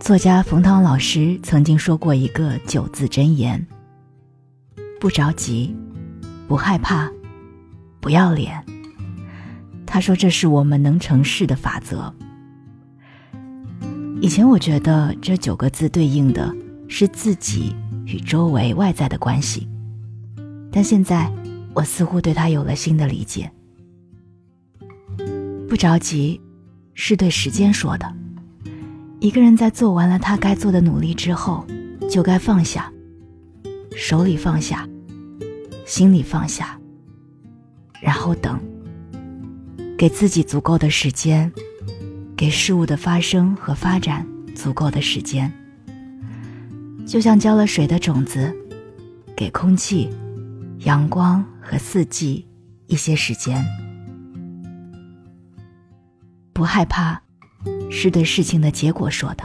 作家冯唐老师曾经说过一个九字真言：不着急，不害怕，不要脸。他说这是我们能成事的法则。以前我觉得这九个字对应的是自己与周围外在的关系，但现在我似乎对他有了新的理解。不着急，是对时间说的。一个人在做完了他该做的努力之后，就该放下，手里放下，心里放下，然后等，给自己足够的时间，给事物的发生和发展足够的时间。就像浇了水的种子，给空气、阳光和四季一些时间，不害怕。是对事情的结果说的。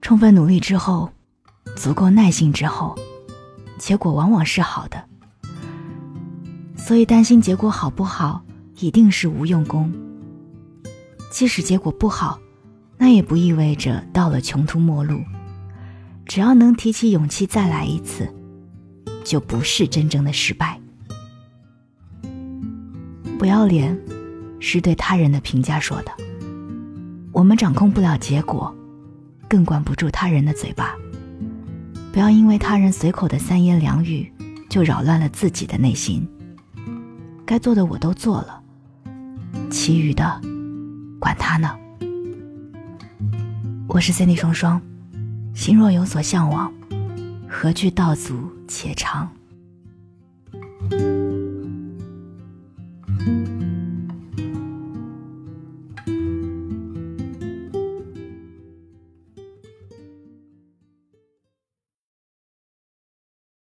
充分努力之后，足够耐心之后，结果往往是好的。所以担心结果好不好，一定是无用功。即使结果不好，那也不意味着到了穷途末路。只要能提起勇气再来一次，就不是真正的失败。不要脸，是对他人的评价说的。我们掌控不了结果，更管不住他人的嘴巴。不要因为他人随口的三言两语就扰乱了自己的内心。该做的我都做了，其余的管他呢？我是 Cindy，双双心若有所向往，何惧道阻且长。